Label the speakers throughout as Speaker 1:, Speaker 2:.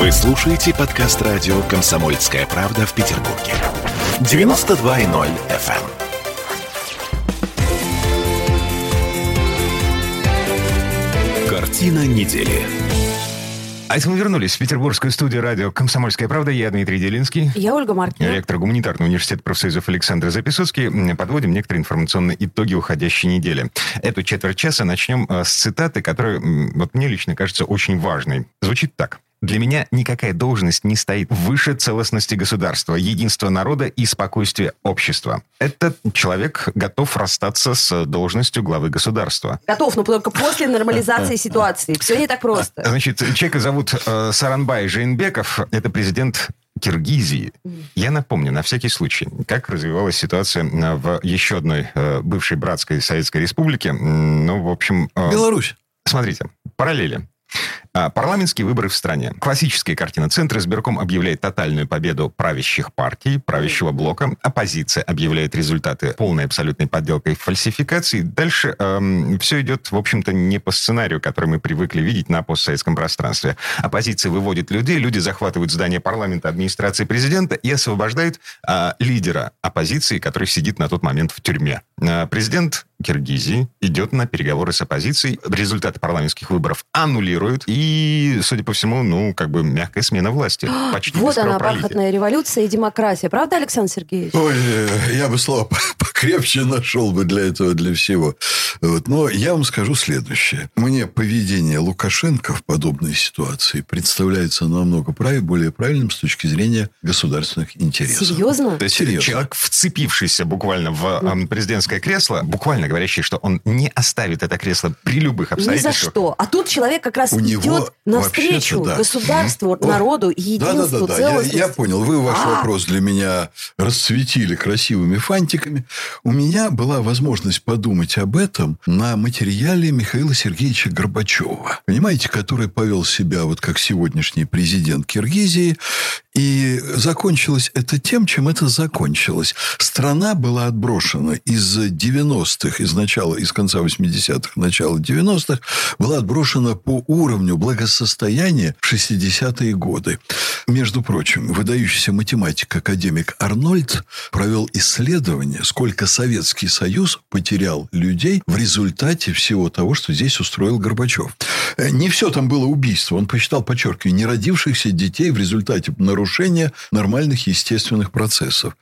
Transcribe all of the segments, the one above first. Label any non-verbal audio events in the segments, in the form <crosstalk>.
Speaker 1: Вы слушаете подкаст радио «Комсомольская правда» в Петербурге. 92.0 FM. Картина недели.
Speaker 2: А это мы вернулись в петербургскую студию радио «Комсомольская правда». Я Дмитрий Делинский.
Speaker 3: Я Ольга Маркина.
Speaker 2: Ректор гуманитарного университета профсоюзов Александр Записоцкий. Подводим некоторые информационные итоги уходящей недели. Эту четверть часа начнем э, с цитаты, которая вот мне лично кажется очень важной. Звучит так. Для меня никакая должность не стоит выше целостности государства, единства народа и спокойствия общества. Этот человек готов расстаться с должностью главы государства.
Speaker 3: Готов, но только после нормализации <laughs> ситуации. Все не так просто.
Speaker 2: Значит, человека зовут э, Саранбай Жейнбеков. Это президент Киргизии. Я напомню, на всякий случай, как развивалась ситуация э, в еще одной э, бывшей братской советской республике. Ну, в общем...
Speaker 4: Э, Беларусь.
Speaker 2: Смотрите, параллели. А, парламентские выборы в стране. Классическая картина. Центр избирком объявляет тотальную победу правящих партий, правящего блока. Оппозиция объявляет результаты полной абсолютной подделкой и фальсификации. Дальше эм, все идет, в общем-то, не по сценарию, который мы привыкли видеть на постсоветском пространстве. Оппозиция выводит людей, люди захватывают здание парламента, администрации президента и освобождают э, лидера оппозиции, который сидит на тот момент в тюрьме. Э, президент Киргизии идет на переговоры с оппозицией. Результаты парламентских выборов аннулируют. И, судя по всему, ну, как бы мягкая смена власти. <gasps>
Speaker 3: Почти вот она, бархатная революция и демократия. Правда, Александр Сергеевич?
Speaker 4: Ой, я бы слово <laughs> покрепче нашел бы для этого, для всего. Вот. Но я вам скажу следующее. Мне поведение Лукашенко в подобной ситуации представляется намного прав... более правильным с точки зрения государственных интересов.
Speaker 3: Серьезно?
Speaker 2: То есть Серьезно. человек, вцепившийся буквально в президентское кресло, буквально говорящий, что он не оставит это кресло при любых обстоятельствах.
Speaker 3: Ни за что. А тут человек как раз У идет него, навстречу да. государству, народу, единству, да, да, да, да.
Speaker 4: Я, я понял. Вы ваш а. вопрос для меня расцветили красивыми фантиками. У меня была возможность подумать об этом на материале Михаила Сергеевича Горбачева. Понимаете, который повел себя вот как сегодняшний президент Киргизии. И закончилось это тем, чем это закончилось. Страна была отброшена из 90-х, из начала, из конца 80-х, начала 90-х, была отброшена по уровню благосостояния в 60-е годы. Между прочим, выдающийся математик, академик Арнольд провел исследование, сколько Советский Союз потерял людей в результате всего того, что здесь устроил Горбачев. Не все там было убийство. Он посчитал, подчеркиваю, не родившихся детей в результате нарушения нормальных естественных процессов.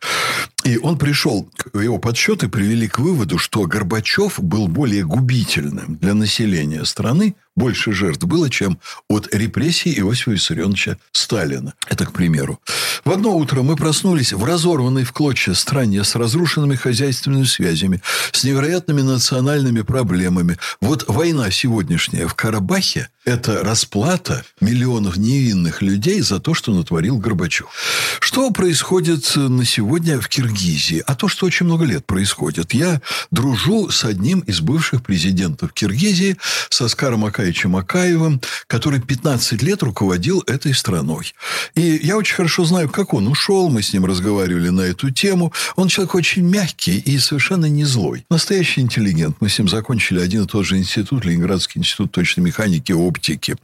Speaker 4: И он пришел, его подсчеты привели к выводу, что Горбачев был более губительным для населения страны, больше жертв было, чем от репрессий Иосифа Виссарионовича Сталина. Это к примеру. В одно утро мы проснулись в разорванной в клочья стране с разрушенными хозяйственными связями, с невероятными национальными проблемами. Вот война сегодняшняя в Карабахе – это расплата миллионов невинных людей за то, что натворил Горбачев. Что происходит на сегодня в Киргизии? А то, что очень много лет происходит. Я дружу с одним из бывших президентов Киргизии, с Оскаром Акаевичем Николаевичем Акаевым, который 15 лет руководил этой страной. И я очень хорошо знаю, как он ушел, мы с ним разговаривали на эту тему. Он человек очень мягкий и совершенно не злой. Настоящий интеллигент. Мы с ним закончили один и тот же институт, Ленинградский институт точной механики и оптики.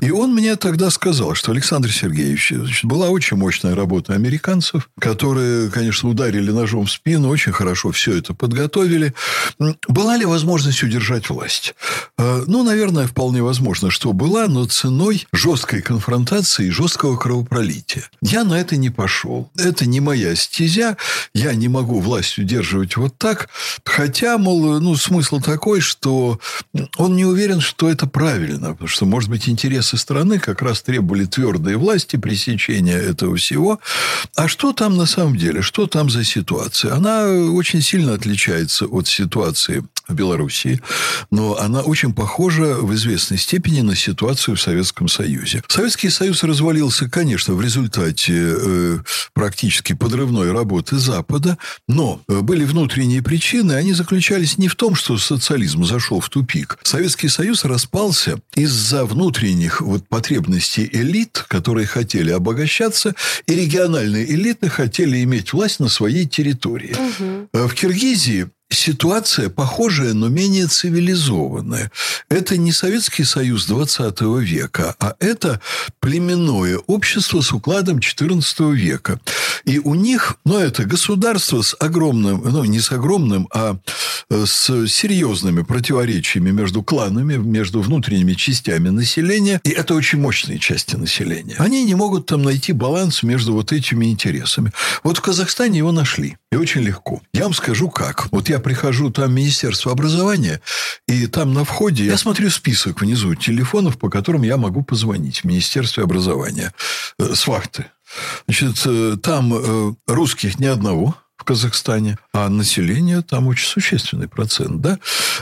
Speaker 4: И он мне тогда сказал, что Александр Сергеевич, значит, была очень мощная работа американцев, которые, конечно, ударили ножом в спину, очень хорошо все это подготовили. Была ли возможность удержать власть? Э, ну, наверное, вполне возможно, что была, но ценой жесткой конфронтации и жесткого кровопролития. Я на это не пошел. Это не моя стезя. Я не могу власть удерживать вот так. Хотя, мол, ну, смысл такой, что он не уверен, что это правильно. Потому что, может быть, интересы страны как раз требовали твердой власти, пресечения этого всего. А что там на самом деле? Что там за ситуация? Она очень сильно отличается от ситуации в Белоруссии, но она очень похожа в известной степени на ситуацию в Советском Союзе. Советский Союз развалился, конечно, в результате э, практически подрывной работы Запада, но э, были внутренние причины, они заключались не в том, что социализм зашел в тупик. Советский Союз распался из-за внутренних вот потребностей элит, которые хотели обогащаться, и региональные элиты хотели иметь власть на своей территории. Угу. В Киргизии ситуация похожая, но менее цивилизованная. Это не Советский Союз 20 века, а это племенное общество с укладом 14 века. И у них, ну, это государство с огромным, ну, не с огромным, а э, с серьезными противоречиями между кланами, между внутренними частями населения. И это очень мощные части населения. Они не могут там найти баланс между вот этими интересами. Вот в Казахстане его нашли. И очень легко. Я вам скажу как. Вот я прихожу там в Министерство образования, и там на входе я смотрю список внизу телефонов, по которым я могу позвонить в Министерстве образования э, с вахты. Значит, э, там э, русских ни одного Казахстане, а население там очень существенный процент, да?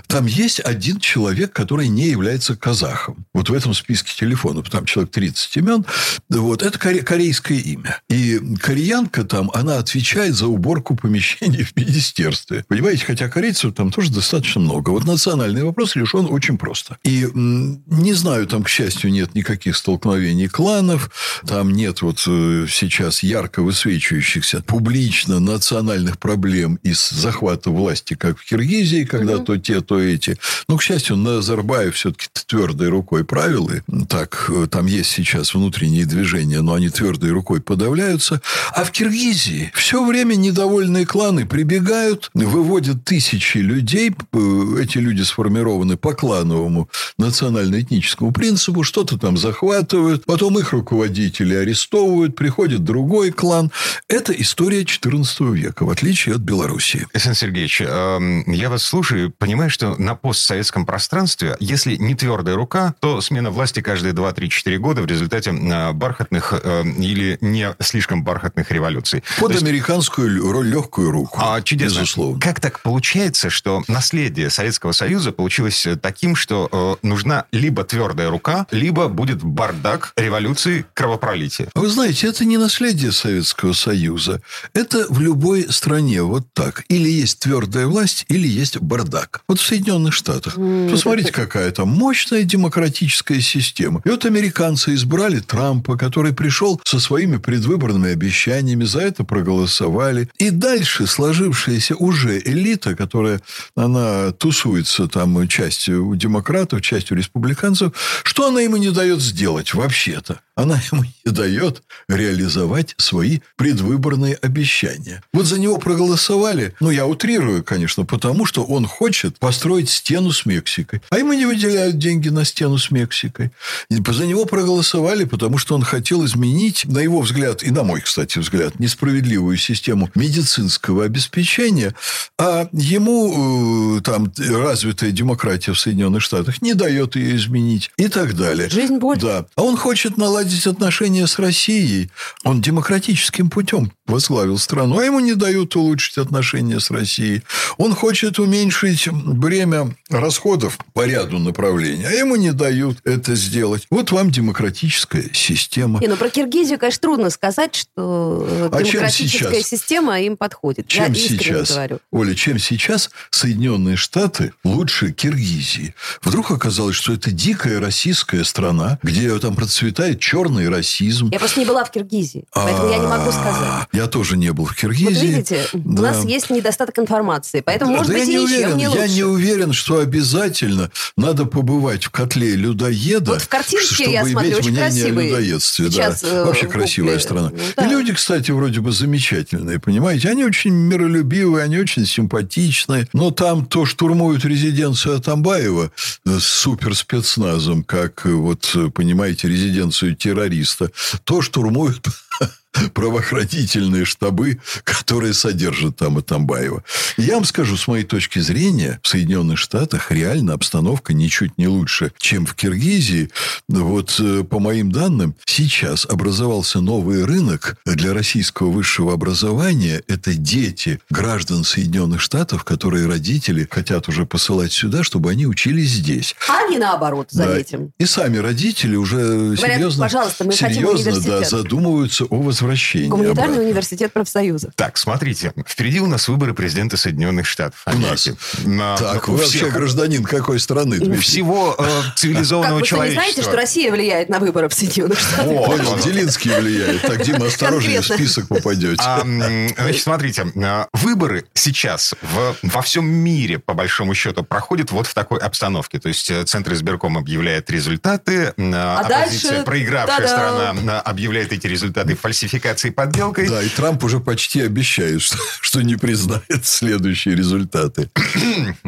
Speaker 4: Там есть один человек, который не является казахом. Вот в этом списке телефонов, там человек 30 имен, вот, это коре- корейское имя. И кореянка там, она отвечает за уборку помещений <laughs> в министерстве. Понимаете, хотя корейцев там тоже достаточно много. Вот национальный вопрос решен очень просто. И не знаю, там, к счастью, нет никаких столкновений кланов, там нет вот э, сейчас ярко высвечивающихся публично национальных национальных проблем из захвата власти, как в Киргизии, когда угу. то те, то эти. Но, к счастью, Назарбаев все-таки твердой рукой правил. И так, э, там есть сейчас внутренние движения, но они твердой рукой подавляются. А в Киргизии все время недовольные кланы прибегают, выводят тысячи людей. Э, эти люди сформированы по клановому национально-этническому принципу, что-то там захватывают, потом их руководители арестовывают, приходит другой клан. Это история XIV века в отличие от Белоруссии.
Speaker 2: Сэн Сергеевич, эм, я вас слушаю и понимаю, что на постсоветском пространстве, если не твердая рука, то смена власти каждые 2-3-4 года в результате э, бархатных э, или не слишком бархатных революций.
Speaker 4: Под есть... американскую роль легкую руку.
Speaker 2: А, чудесно. Безусловно. Как так получается, что наследие Советского Союза получилось таким, что э, нужна либо твердая рука, либо будет бардак революции кровопролития?
Speaker 4: Вы знаете, это не наследие Советского Союза. Это в любой стране вот так. Или есть твердая власть, или есть бардак. Вот в Соединенных Штатах. Посмотрите, какая там мощная демократическая система. И вот американцы избрали Трампа, который пришел со своими предвыборными обещаниями, за это проголосовали. И дальше сложившаяся уже элита, которая, она тусуется там частью у демократов, частью республиканцев, что она ему не дает сделать вообще-то? Она ему не дает реализовать свои предвыборные обещания. Вот за него проголосовали, ну, я утрирую, конечно, потому что он хочет построить стену с Мексикой. А ему не выделяют деньги на стену с Мексикой. И за него проголосовали, потому что он хотел изменить, на его взгляд, и на мой, кстати, взгляд, несправедливую систему медицинского обеспечения, а ему э, там развитая демократия в Соединенных Штатах не дает ее изменить и так далее.
Speaker 3: Жизнь больше.
Speaker 4: Да. А он хочет наладить отношения с Россией. Он демократическим путем возглавил страну, а ему не дают улучшить отношения с Россией. Он хочет уменьшить бремя расходов по ряду направлений, а ему не дают это сделать. Вот вам демократическая система.
Speaker 3: Не, ну про Киргизию, конечно, трудно сказать, что а демократическая система им подходит.
Speaker 4: Чем Я сейчас, говорю. Оля, чем сейчас Соединенные Штаты лучше Киргизии? Вдруг оказалось, что это дикая российская страна, где там процветает черный расизм.
Speaker 3: Я просто не была в Киргизии, поэтому я не могу сказать.
Speaker 4: Я тоже не был в Киргизии. Вот
Speaker 3: видите, да. у нас есть недостаток информации, поэтому, может да быть, я не уверен, не лучше.
Speaker 4: Я не уверен, что обязательно надо побывать в котле людоеда, вот в картинке, чтобы я смотрю, иметь мнение красивый. о людоедстве. Сейчас да. Вообще красивая страна. Ну, да. И люди, кстати, вроде бы замечательные, понимаете? Они очень миролюбивые, они очень симпатичные. Но там то штурмуют резиденцию Атамбаева с суперспецназом, как, вот, понимаете, резиденцию террориста, то штурмуют <laughs> правоохранительные штабы, которые содержат там Атамбаева. Я вам скажу, с моей точки зрения, в Соединенных Штатах реально обстановка ничуть не лучше, чем в Киргизии. Вот э, по моим данным, сейчас образовался новый рынок для российского высшего образования. Это дети граждан Соединенных Штатов, которые родители хотят уже посылать сюда, чтобы они учились здесь.
Speaker 3: А не наоборот, заметим.
Speaker 4: Да. И сами родители уже Говорят, серьезно,
Speaker 3: пожалуйста, мы
Speaker 4: серьезно да, задумываются о возвращении.
Speaker 3: Гуманитарный обратно. университет профсоюзов.
Speaker 2: Так, смотрите. Впереди у нас выборы президента Соединенных Штатов
Speaker 4: Америки. У нас. На, так, вы вообще гражданин какой страны,
Speaker 2: Дмитрий? У всего э, цивилизованного как человечества.
Speaker 3: Вы знаете, что Россия влияет на выборы в Соединенных Штатах?
Speaker 4: Понял, Делинский влияет. Так, Дима, осторожнее, в список попадете. А,
Speaker 2: значит, смотрите. Э, выборы сейчас в, во всем мире, по большому счету, проходят вот в такой обстановке. То есть э, Центр избирком объявляет результаты, э, а оппозиция, дальше... проигравшая Та-дам! страна, объявляет эти результаты фальсификацией, подделкой.
Speaker 4: Да, и Трамп уже почти обещает, что, <laughs> что не признает следующие результаты. <clears throat>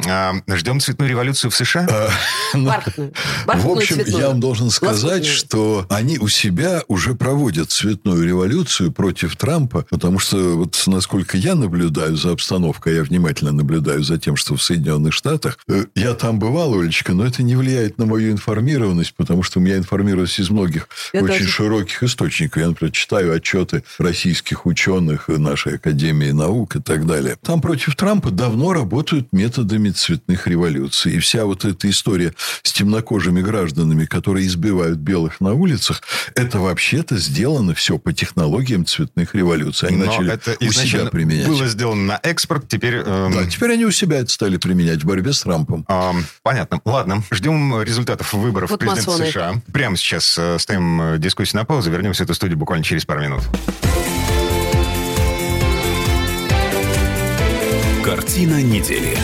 Speaker 2: А, ждем цветную революцию в США? А, <laughs>
Speaker 3: ну,
Speaker 4: в общем, я вам должен сказать, что они у себя уже проводят цветную революцию против Трампа, потому что, вот насколько я наблюдаю за обстановкой, я внимательно наблюдаю за тем, что в Соединенных Штатах, э, я там бывал, Олечка, но это не влияет на мою информированность, потому что у меня информированность из многих это очень широких источников. Я, например, читаю отчеты российских ученых нашей Академии наук и так далее. Там против Трампа давно работают методами цветных революций. И вся вот эта история с темнокожими гражданами, которые избивают белых на улицах, это вообще-то сделано все по технологиям цветных революций. Они Но начали это у себя применять.
Speaker 2: было сделано на экспорт, теперь...
Speaker 4: Эм... Да, теперь они у себя это стали применять в борьбе с Трампом.
Speaker 2: Эм, понятно. Ладно, ждем результатов выборов вот президента масоны. США. Прямо сейчас э, ставим э, дискуссию на паузу. Вернемся в эту студию буквально через пару минут.
Speaker 1: Картина недели.